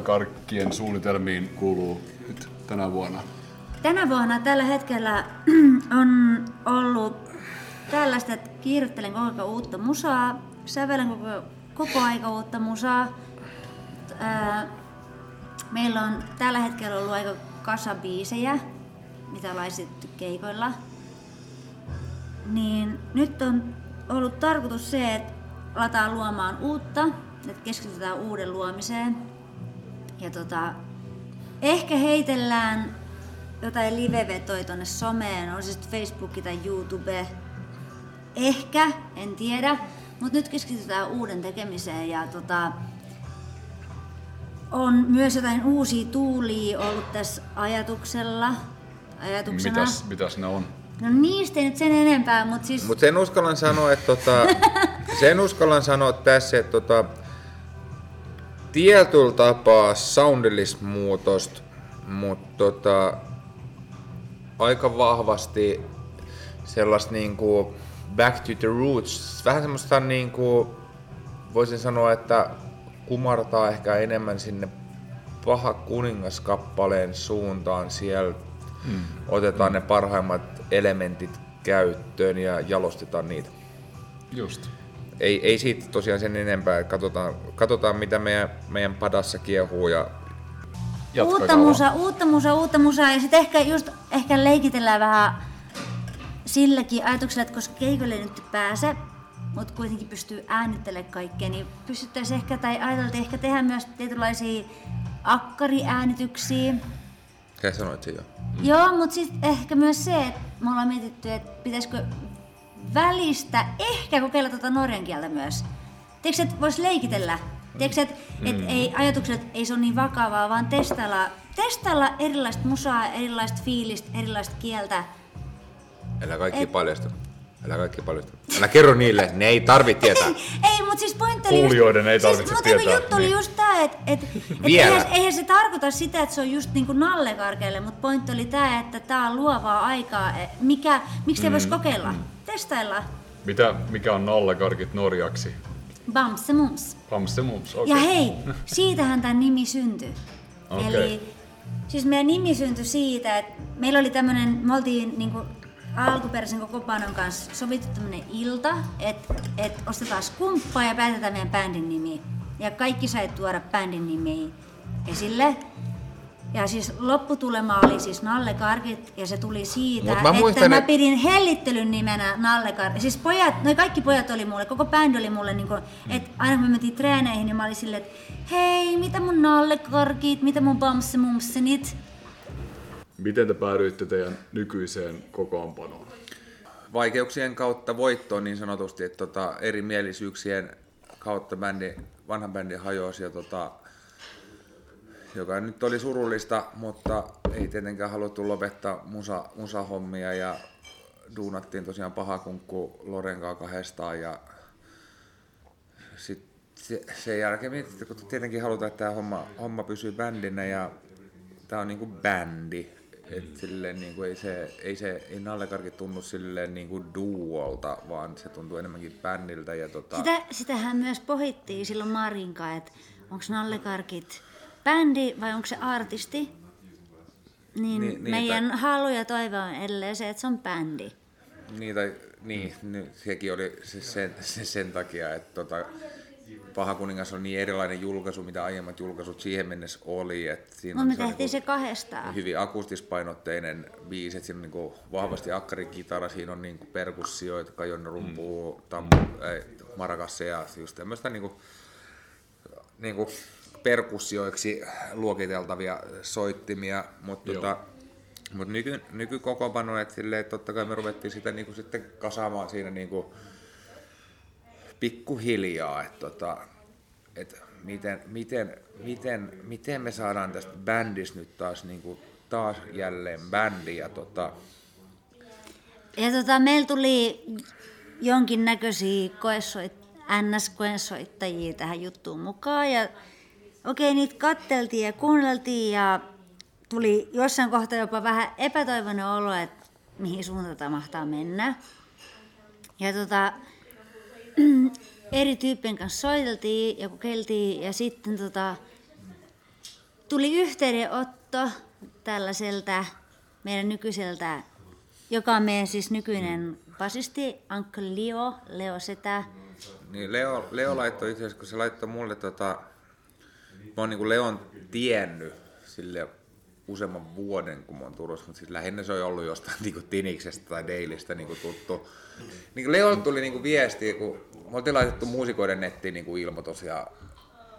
Mitäs nallekarkkien suunnitelmiin kuuluu nyt tänä vuonna? Tänä vuonna tällä hetkellä on ollut tällaista, että kiirottelen koko ajan uutta musaa, sävelen koko, koko aika uutta musaa. Meillä on tällä hetkellä ollut aika kasa biisejä, mitä esitetty keikoilla. Niin nyt on ollut tarkoitus se, että aletaan luomaan uutta, että keskitytään uuden luomiseen. Ja tota, ehkä heitellään jotain live-vetoja tonne someen, on se sitten Facebook tai YouTube. Ehkä, en tiedä. Mutta nyt keskitytään uuden tekemiseen ja tota, on myös jotain uusia tuulia ollut tässä ajatuksella. Ajatuksena. Mitäs, mitäs ne on? No niistä ei nyt sen enempää, mutta siis... Mutta sen uskallan sanoa, että tota, sen uskallan sanoa tässä, että tota, tietyllä tapaa soundillista muutosta, mutta tota, aika vahvasti sellaista niinku back to the roots, vähän semmoista niinku, voisin sanoa, että kumartaa ehkä enemmän sinne paha kuningaskappaleen suuntaan siellä. Hmm. Otetaan ne parhaimmat elementit käyttöön ja jalostetaan niitä. Just. Ei, ei siitä tosiaan sen enempää. Katsotaan, katsotaan mitä meidän, meidän padassa kiehuu ja uutta musa, uutta musa, uutta musa ja sitten ehkä just ehkä leikitellään vähän silläkin ajatuksella, että koska keikolle ei nyt pääse, mutta kuitenkin pystyy äänittelemään kaikkea, niin pystyttäisiin ehkä, tai ajateltiin ehkä tehdä myös tietynlaisia akkariäänityksiä. Sä sanoit sen jo. Mm. Joo, mutta sitten ehkä myös se, että me ollaan mietitty, että pitäisikö välistä ehkä kokeilla tuota norjan kieltä myös. Tiedätkö, että voisi leikitellä? Tiedätkö, että et ei, ajatukset ei se ole niin vakavaa, vaan testailla, testailla erilaista musaa, erilaista fiilistä, erilaista kieltä. Älä kaikki Et- paljastu. Älä kaikki paljastu. Älä kerro niille, ne ei tarvitse tietää. Ei, mutta siis pointti oli Kuulijoiden just, ei tarvitse siis, tietää, Mutta juttu oli niin. just tää, että et, et Vielä. eihän, eihän, se tarkoita sitä, että se on just niinku nallekarkeille, mutta pointti oli tää, että tää on luovaa aikaa. E, Mikä, miksi ei voisi Mm, kokeilla? Testailla. Mitä, mikä on nallekarkit norjaksi? Bamse mums. Pamse mums, Ja okei. hei, siitähän tämä nimi syntyi. Okei. Eli siis meidän nimi syntyi siitä, että meillä oli tämmönen, me oltiin niinku alkuperäisen koko panon kanssa sovittu tämmönen ilta, että et ostetaan skumppaa ja päätetään meidän bändin nimi. Ja kaikki sai tuoda bändin nimiä esille. Ja siis lopputulema oli siis Nalle Karkit ja se tuli siitä, Mut mä että muistan, mä et- pidin hellittelyn nimenä Nalle Karkit. Siis pojat, noi kaikki pojat oli mulle, koko bändi oli mulle niinku, että aina kun me mentiin treeneihin, niin mä olin silleen, että hei, mitä mun Nalle Karkit, mitä mun Bamse Mumsenit. Miten te päädyitte teidän nykyiseen kokoonpanoon? Vaikeuksien kautta voittoon niin sanotusti, että tota, erimielisyyksien kautta bändi, vanha bändi hajosi ja tota, joka nyt oli surullista, mutta ei tietenkään haluttu lopettaa musa, musahommia ja duunattiin tosiaan paha kunkku Lorenkaa kahdestaan ja se, sen jälkeen mietittiin, kun tietenkin halutaan, että tämä homma, homma pysyy bändinä ja tämä on niinku bändi. Et silleen niinku ei se, ei se, ei Nallekarki tunnu silleen niinku duolta, vaan se tuntuu enemmänkin bändiltä ja tota... Sitä, sitähän myös pohittiin silloin Marinkaan, että onko Nalle Karkit bändi vai onko se artisti. Niin, Niin, niin niin, meidän tai- halu ja toive on edelleen se, että se on bändi. Niin, tai niin, nyt sekin oli se, sen, se sen takia, että tota, Paha kuningas on niin erilainen julkaisu, mitä aiemmat julkaisut siihen mennessä oli. Että siinä Mutta me se tehtiin se niinku kahdestaan. hyvin akustispainotteinen biisi, että siinä on niinku vahvasti akkarikitara, siinä on niinku perkussioita, kajon rumpuu, mm. tammu, ei, marakasseja, just tämmöistä niinku, niinku perkussioiksi luokiteltavia soittimia, mutta tota, mut nyky, nykykokoonpano, että silleen, että totta kai me ruvettiin sitä niinku sitten kasaamaan siinä niinku pikkuhiljaa, että tota, et miten, miten, miten, miten me saadaan tästä bändistä nyt taas, niinku, taas jälleen bändi ja tota, Ja tota, meillä tuli jonkinnäköisiä koesoit, NS-koesoittajia tähän juttuun mukaan. Ja okei, niitä katteltiin ja kuunneltiin ja tuli jossain kohtaa jopa vähän epätoivoinen olo, että mihin suuntaan mahtaa mennä. Ja tota, eri tyyppien kanssa soiteltiin ja kokeiltiin ja sitten tota, tuli yhteydenotto tällaiselta meidän nykyiseltä, joka on meidän siis nykyinen basisti, Uncle Leo, Leo Setä. Niin Leo, Leo laittoi itse asiassa, kun se laittoi mulle tota, mä oon niinku Leon tiennyt sille useamman vuoden, kun mä oon Turussa, mutta siis lähinnä se on ollut jostain niinku Tiniksestä tai Dailista niinku tuttu. Niin Leo tuli niinku viesti, kun me oltiin laitettu muusikoiden nettiin niinku ilmoitus ja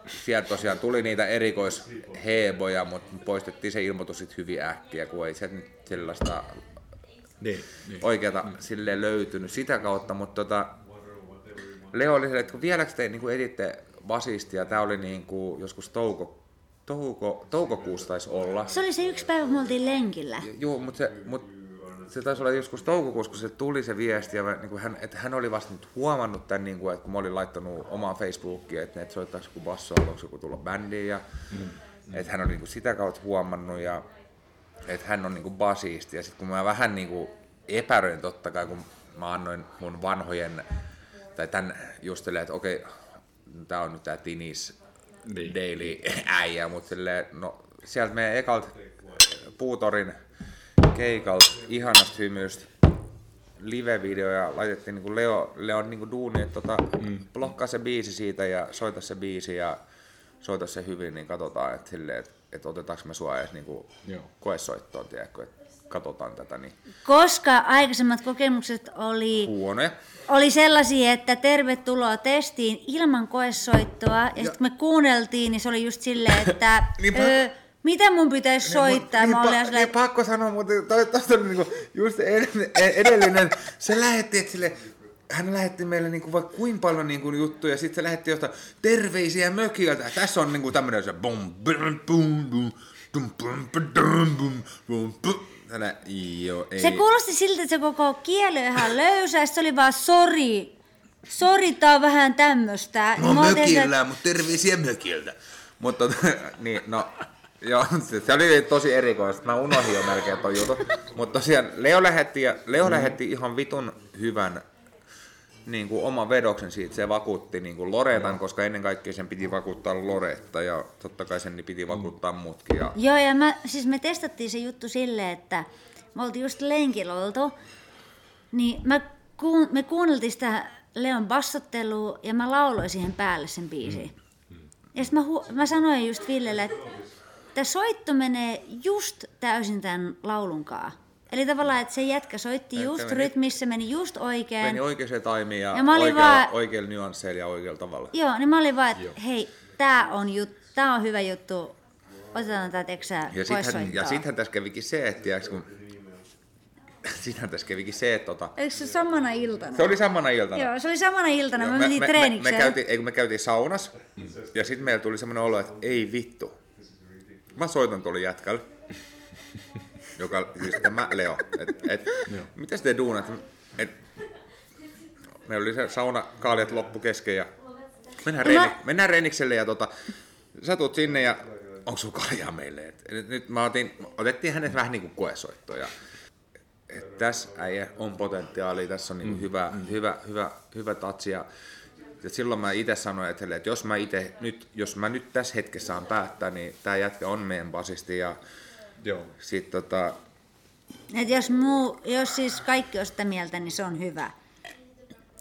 sieltä tosiaan tuli niitä erikoisheeboja, mutta poistettiin se ilmoitus sitten hyvin äkkiä, kun ei sieltä nyt sellaista Niin, niin. oikeata silleen löytynyt sitä kautta, mutta tota, Leo oli silleen, että kun vieläkö te niin editte basistia, tämä oli niin kuin joskus touko, touko, toukokuussa taisi olla. Se oli se yksi päivä, kun me oltiin lenkillä. Joo, mutta se, mut se taisi olla joskus toukokuussa, kun se tuli se viesti, ja mä, niin kuin hän, että hän oli vasta nyt huomannut tämän, niin kuin, että kun mä olin laittanut omaan Facebookiin, että, että soittaisi joku basso, haluaisi joku tulla bändiin, ja mm. että hän oli niin kuin sitä kautta huomannut, ja että hän on niin kuin basisti, ja sitten kun mä vähän niin kuin epäröin totta kai, kun mä annoin mun vanhojen, tai tämän just silleen, että okei, tää on nyt tää Tinis Niin. Daily äijä, mutta silleen, no sieltä meidän ekalta Puutorin keikalta ihanasta hymystä live-video ja laitettiin niinku Leo, Leon niinku duuni, että tota, mm. blokkaa se biisi siitä ja soita se biisi ja soita se hyvin, niin katsotaan, että silleen, että, että otetaanko me sua edes niinku Joo. koesoittoon, tiedätkö, että katsotaan tätä, niin Koska aikaisemmat kokemukset oli, huonoja. oli sellaisia, että tervetuloa testiin ilman koesoittoa. Ja, ja. sitten me kuunneltiin, niin se oli just silleen, että Niin öö, mitä mun pitäisi soittaa? Niin, Mä olin pa- silleen, niin, pakko sanoa, mutta toi, tosta oli niinku just ed- edellinen, se lähetti, että sille, hän lähetti meille niinku vaikka kuinka paljon niinku juttuja, sitten se lähetti jostain terveisiä mökiltä. Tässä on niinku tämmönen se bum, bum, bum, bum, dum, bum, bum, bum, bum, bum. Tällä, joo, ei. Se kuulosti siltä, että se koko kieli on ihan löysä, ja se oli vaan sori. Sori, tää on vähän tämmöstä. Mä oon mökillä, mutta terveisiä mökiltä. Mutta niin, no, joo, se, se oli tosi erikoista. Mä unohdin jo melkein ton jutun. Mutta tosiaan Leo lähetti, ja Leo mm. lähetti ihan vitun hyvän niin kuin oman vedoksen siitä. Se vakuutti niin kuin Loretan, koska ennen kaikkea sen piti vakuuttaa Loretta ja totta kai sen piti vakuuttaa mutkin. Ja Joo, ja mä, siis me testattiin se juttu silleen, että me oltiin just lenkillä oltu, niin mä kuun, me kuunneltiin sitä Leon bassottelua ja mä lauloin siihen päälle sen biisin. Ja sitten mä, hu- mä sanoin just Villelle, että tämä soitto menee just täysin tämän laulunkaan. Eli tavallaan, että se jätkä soitti Että just meni- rytmissä, meni just oikein. meni oikeaan taimiin ja, Ja mä olin oikealla, vaan- oikealla nyansseilla ja oikealla tavalla. Joo, niin mä olin vaan, että hei, tää on, jut, tää on hyvä juttu. Otetaan tää teksää Ja pois sittenhän, ja sittenhän tässä kävikin se, että tiiäks, kun... Sittenhän tässä kävikin se, että tota, Eikö se samana iltana? se oli samana iltana. Joo, se oli samana iltana. Joo, Me, me, mentiin me, me, treenikseen. me, käytiin, ei, kun me käytiin saunas, ja sitten meillä tuli semmoinen olo, että ei vittu. Mä soitan tuolle jätkälle, joka siis tämä Leo. Et, et, mitä te duunat? Et, meillä oli se saunakaalijat loppu kesken ja mennään, No mä- reeni, mennään reenikselle ja tota, sä tuut sinne ja onko sulla kaljaa meille? Et, et, nyt mä otin, otettiin hänet vähän niin kuin koesoittoja. Et tässä äijä on potentiaalia, tässä on niinku mm. hyvä, hyvä, hyvä, hyvä tatsi. Ja, ja silloin mä itse sanoin, että, että jos mä itse nyt, jos mä nyt tässä hetkessä saan päättää, niin tämä jätkä on meidän basisti ja Joo. sit tota, Et jos, muu, jos siis kaikki on sitä mieltä, niin se on hyvä.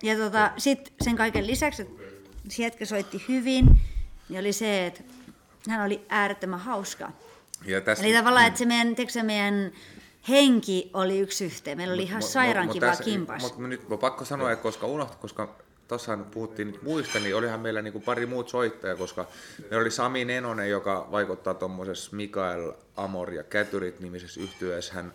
Ja tota, sitten sen kaiken lisäksi, että se jätkä soitti hyvin, niin oli se, että hän oli äärettömän hauska. Ja tässä, Eli tavallaan, että se meidän, se meidän henki oli yksi yhteen. Meillä oli ihan sairaan kivaa kimpas. Mutta nyt on pakko sanoa, että koska unohtu, koska tuossa puhuttiin nyt muista, niin olihan meillä niinku pari muut soittajaa, koska meillä oli Sami Nenonen, joka vaikuttaa tuommoisessa Mikael Amor ja Kätyrit nimisessä yhtyeessä. Hän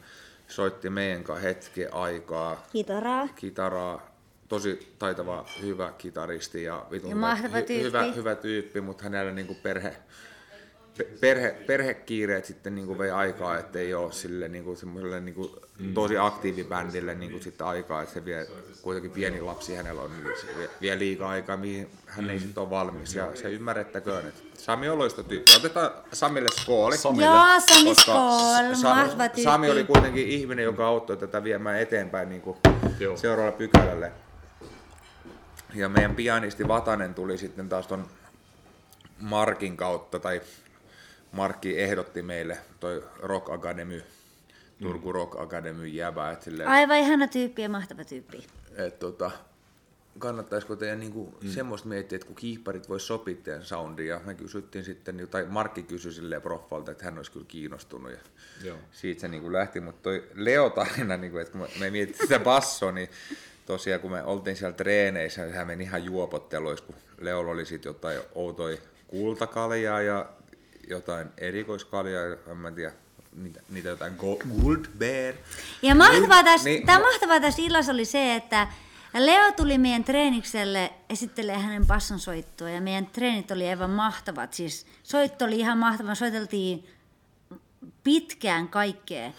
soitti meidän kanssa hetken aikaa Kitaraa. kitaraa, tosi taitava, hyvä kitaristi ja, vitun Ja hyvä- tyyppi. Hyvä, hyvä tyyppi, mutta hänellä niinku perhe, pe- perhe, perhekiireet sitten niinku vei aikaa, että ei ole sille niinku semmoiselle niinku tosi aktiivibändille niinku sitten aikaa, että se vie kuitenkin pieni lapsi hänellä on, niin se vie, vie liikaa aikaa, mihin hän ei sitten ole valmis. Ja se ymmärrettäköön, että Sami on loista tyyppi. Otetaan Samille skooli. Joo, Sami koska Skoll, Sa- mahtava tyyppi. Sami oli kuitenkin ihminen, joka auttoi tätä viemään eteenpäin niin kuin seuraavalle pykälälle. Ja meidän pianisti Vatanen tuli sitten taas ton Markin kautta, tai Markki ehdotti meille toi Rock Academy, Turku Rock Academy jäbä, että silleen, Aivan ihana tyyppi ja mahtava tyyppi. että tota, kannattaisiko teidän niinku mm. semmoista miettiä, että kun kiipparit vois sopia teidän soundia, ja me kysyttiin sitten, tai Markki kysyi silleen proffalta, että hän olisi kyllä kiinnostunut, ja Joo. siitä se niinku lähti, mutta toi Leo tarina, niinku, että kun me, me mietittiin sitä bassoa, niin tosiaan kun me oltiin siellä treeneissä, niin sehän meni ihan juopotteluissa, kun Leolla oli sitten jotain outoja kultakaljaa ja jotain erikoiskaljaa, en mä tiedä, niitä, niitä jotain go- Gold Bear. Ja mahtavaa tässä, Niin, tämä ma- mahtavaa tässä illassa oli se, että Leo tuli meidän treenikselle esittelee hänen bassonsoittoa ja meidän treenit oli aivan mahtavat. Siis soitto oli ihan mahtava, soiteltiin pitkään kaikkea.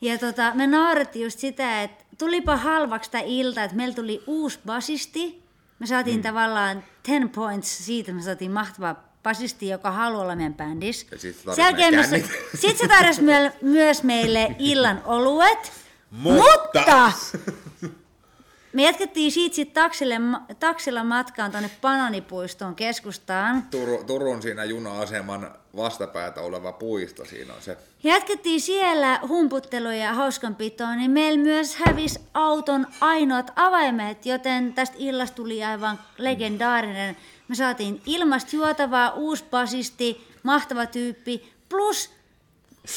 Ja tota, me naurettiin just sitä, että tulipa halvaksi tämä ilta, että meillä tuli uusi basisti. Me saatiin mm. tavallaan 10 points siitä, me saatiin mahtava basisti, joka haluaa olla meidän bändissä. Ja sit se me, sit se tarjosi myö- myös meille illan oluet. Mutta- mutta me jatkettiin siitä sit taksille, taksilla matkaan tuonne Pananipuistoon keskustaan. Tur- Turun siinä juna-aseman vastapäätä oleva puisto, siinä on se. Jatkettiin siellä humputteluja ja hauskanpitoa, niin meillä myös hävisi auton ainoat avaimet, joten tästä illasta tuli aivan legendaarinen. Me saatiin ilmasta juotavaa, uusi basisti, mahtava tyyppi, plus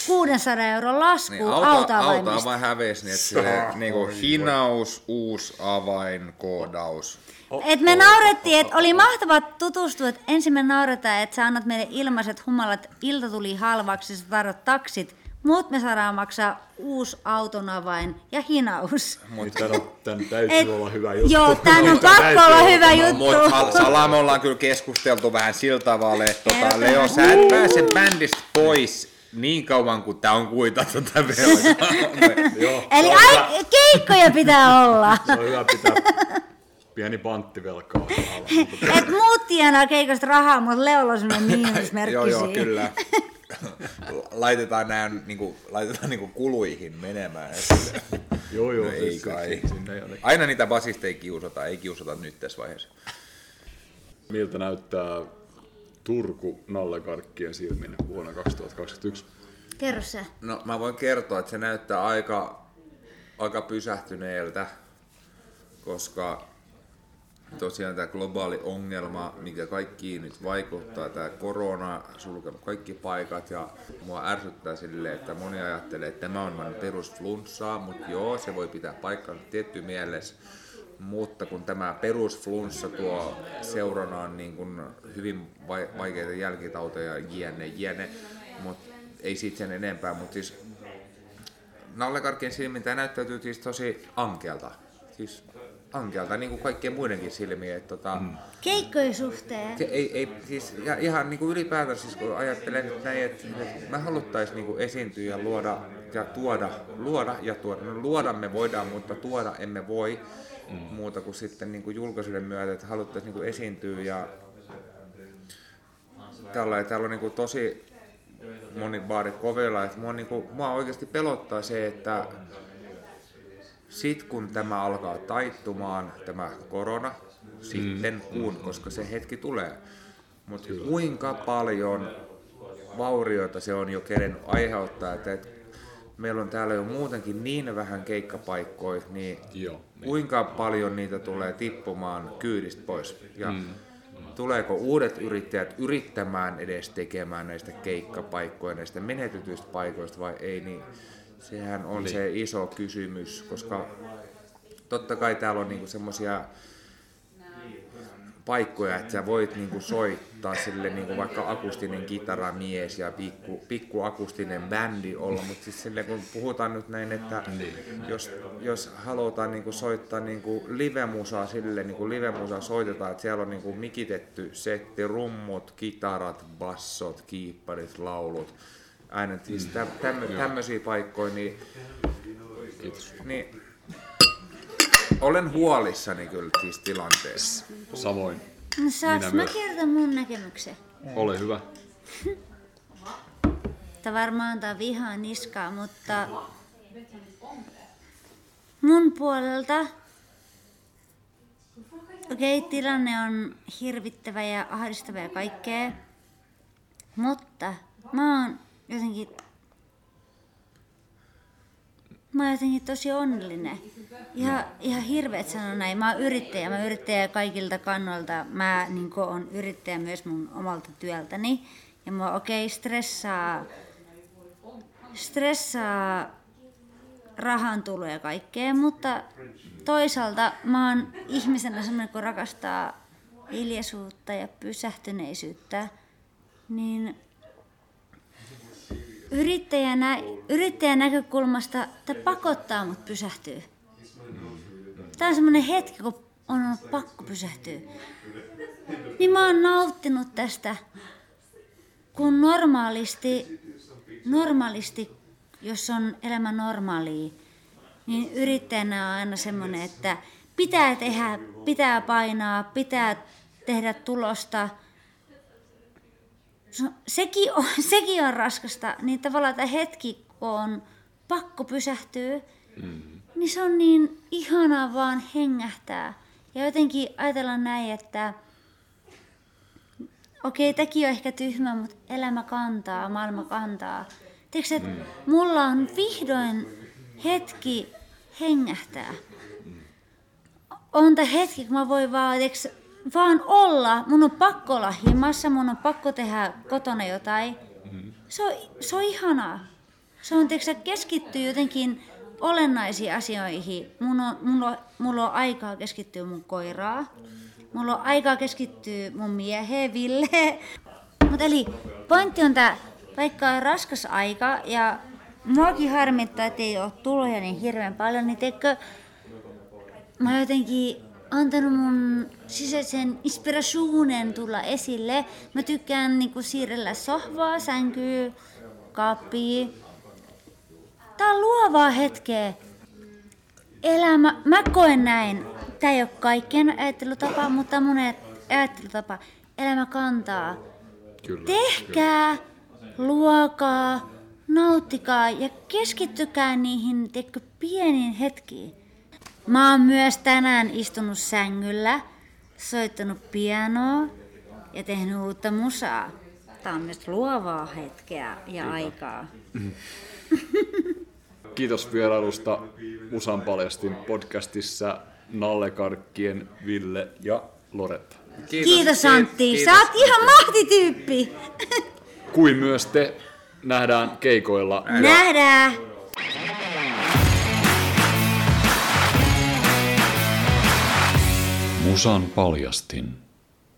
600 euron lasku Niin, niin, auto, auto autoavaimista. avain hävesi, niin että sille, niinku, hinaus, uusi avain, koodaus. Et me naurettiin, että oli mahtavaa tutustua, että ensin me nauretaan, että sä annat meille ilmaiset humalat, ilta tuli halvaksi, sä tarvit taksit, mutta me saadaan maksaa uusi auton avain ja hinaus. Tän, on, tän täytyy Et- olla hyvä juttu. Joo, tän on pakko olla hyvä juttu. Mutta salaa me ollaan kyllä keskusteltu vähän sillä tavalla, että tota. Leo, sä et pääse bändistä pois niin kauan kuin tää on kuitattu tää velka. Joo, Eli ai, keikkoja pitää olla. Se on hyvä pitää pieni mutta Et muut tienaa keikosta rahaa, mutta Leolla on semmoinen miinusmerkki joo, joo, kyllä. laitetaan nämä niinku, laitetaan niinku kuluihin menemään. Joo, joo. No ei siis kai. Sinne jotenkin. Aina niitä basisteja kiusata, ei kiusata nyt tässä vaiheessa. Miltä näyttää Turku nallekarkkien silmin vuonna 2021? Kerro sä. No mä voin kertoa, että se näyttää aika, aika pysähtyneeltä, koska tosiaan tämä globaali ongelma, mikä kaikkiin nyt vaikuttaa, tämä korona sulkenut kaikki paikat ja mua ärsyttää silleen, että moni ajattelee, että tämä on vain perusflunssaa, mutta joo, se voi pitää paikkansa tietty mielessä, mutta kun tämä perusflunssa tuo seuranaan niin kuin hyvin vai- vaikeita jälkitauteja, jne, jne, mutta ei siitä sen enempää, mutta siis nallekarkkien silmin tämä näyttäytyy siis tosi ankealta. Siis ankealta, niin kuin kaikkien muidenkin silmiin. Että, tota, mm. Keikkojen suhteen. se ei, ei, siis, ja ihan niin kuin ylipäätään, siis kun ajattelen nyt näin, että, että me haluttaisiin niin kuin esiintyä ja luoda ja tuoda, luoda ja tuoda. No, luoda me voidaan, mutta tuoda emme voi mm. muuta kuin sitten niin kuin julkaisuuden myötä, että haluttaisiin niin kuin esiintyä ja tällä täällä on niin kuin tosi moni baari kovilla, että mua, niin kuin, mua oikeasti pelottaa se, että sit kun tämä alkaa taittumaan, tämä korona, sitten kun, koska se hetki tulee. Mutta kuinka paljon vaurioita se on jo kerennyt aiheuttaa, että et meillä on täällä jo muutenkin niin vähän keikkapaikkoja, niin Joo, niin. kuinka paljon niitä tulee tippumaan kyydistä pois? Ja mm. tuleeko uudet yrittäjät yrittämään edes tekemään näistä keikkapaikkoja, näistä menetetyistä paikoista vai ei, niin sehän on niin. se iso kysymys, koska totta kai täällä on niinku semmoisia paikkoja, että sä voit niinku soittaa sille niinku vaikka akustinen kitaramies ja pikku, pikku akustinen bändi olla, mutta siis sille kun puhutaan nyt näin, että jos, jos halutaan niinku soittaa niinku livemusaa sille, niinku livemusaa soitetaan, että siellä on niinku mikitetty setti, rummut, kitarat, bassot, kiipparit, laulut, aina siis tä, tämmö, tämmöisiä paikkoja, niin, niin olen huolissani kyllä siis tilanteessa. Samoin. No saanko Minä mä myös. kertoa mun näkemyksen? Ole hyvä. Tämä varmaan antaa vihaa niskaa, mutta mun puolelta okei, okay, tilanne on hirvittävä ja ahdistava ja kaikkea, mutta mä oon jotenkin Mä oon jotenkin tosi onnellinen. Ihan, ihan hirveet sanoa näin. Mä oon yrittäjä. Mä oon yrittäjä kaikilta kannoilta. Mä niin oon yrittäjä myös mun omalta työltäni. Ja mä okei, okay, stressaa, stressaa rahan tulo ja kaikkea, mutta toisaalta mä oon ihmisenä semmoinen, kun rakastaa hiljaisuutta ja pysähtyneisyyttä, niin yrittäjänä, yrittäjän näkökulmasta tämä pakottaa mut pysähtyä. Tämä on semmoinen hetki, kun on ollut pakko pysähtyä. Niin mä oon nauttinut tästä, kun normaalisti, normaalisti jos on elämä normaalia, niin yrittäjänä on aina semmoinen, että pitää tehdä, pitää painaa, pitää tehdä tulosta. Se- Sekin on, sekin on raskasta, niin tavallaan tämä hetki, kun on pakko pysähtyä, niin se on niin ihanaa vaan hengähtää. Ja jotenkin ajatellaan näin, että okei, tämäkin on ehkä tyhmä, mutta elämä kantaa, maailma kantaa. Tiedätkö, että mulla on vihdoin hetki hengähtää. On tämä hetki, kun mä voin vaan, tiedätkö, vaan olla. Mun on pakko olla himassa, mun on pakko tehdä kotona jotain. Se on, se on ihanaa. Se on, tiedätkö, keskittyy jotenkin olennaisiin asioihin. Mun on, mulla, on, mulla on aikaa keskittyä mun koiraa. Mulla on aikaa keskittyä mun mieheen, Ville. Mutta eli pointti on tää, vaikka on raskas aika ja muakin harmittaa, että ei ole tuloja niin hirveän paljon, niin teikö mä jotenkin antanut mun sisäisen inspirationen tulla esille. Mä tykkään niinku siirrellä sohvaa, sänkyä, kaappia. Tää on luovaa hetkeä. Elämä, mä koen näin. Tää ei ole kaikkien ajattelutapa, mutta mun ajattelutapa. Elämä kantaa. Kyllä. Tehkää, luokaa, nauttikaa ja keskittykää niihin pieniin hetkiin. Mä oon myös tänään istunut sängyllä, soittanut pianoa ja tehnyt uutta musaa. Tää on myös luovaa hetkeä ja aikaa. Kiitos vierailusta Musan paljastin podcastissa Nalle Karkkien, Ville ja Loretta. Kiitos Antti, sä oot ihan mahtityyppi. Kuin myös te nähdään keikoilla. Nähdään! Musan paljastin.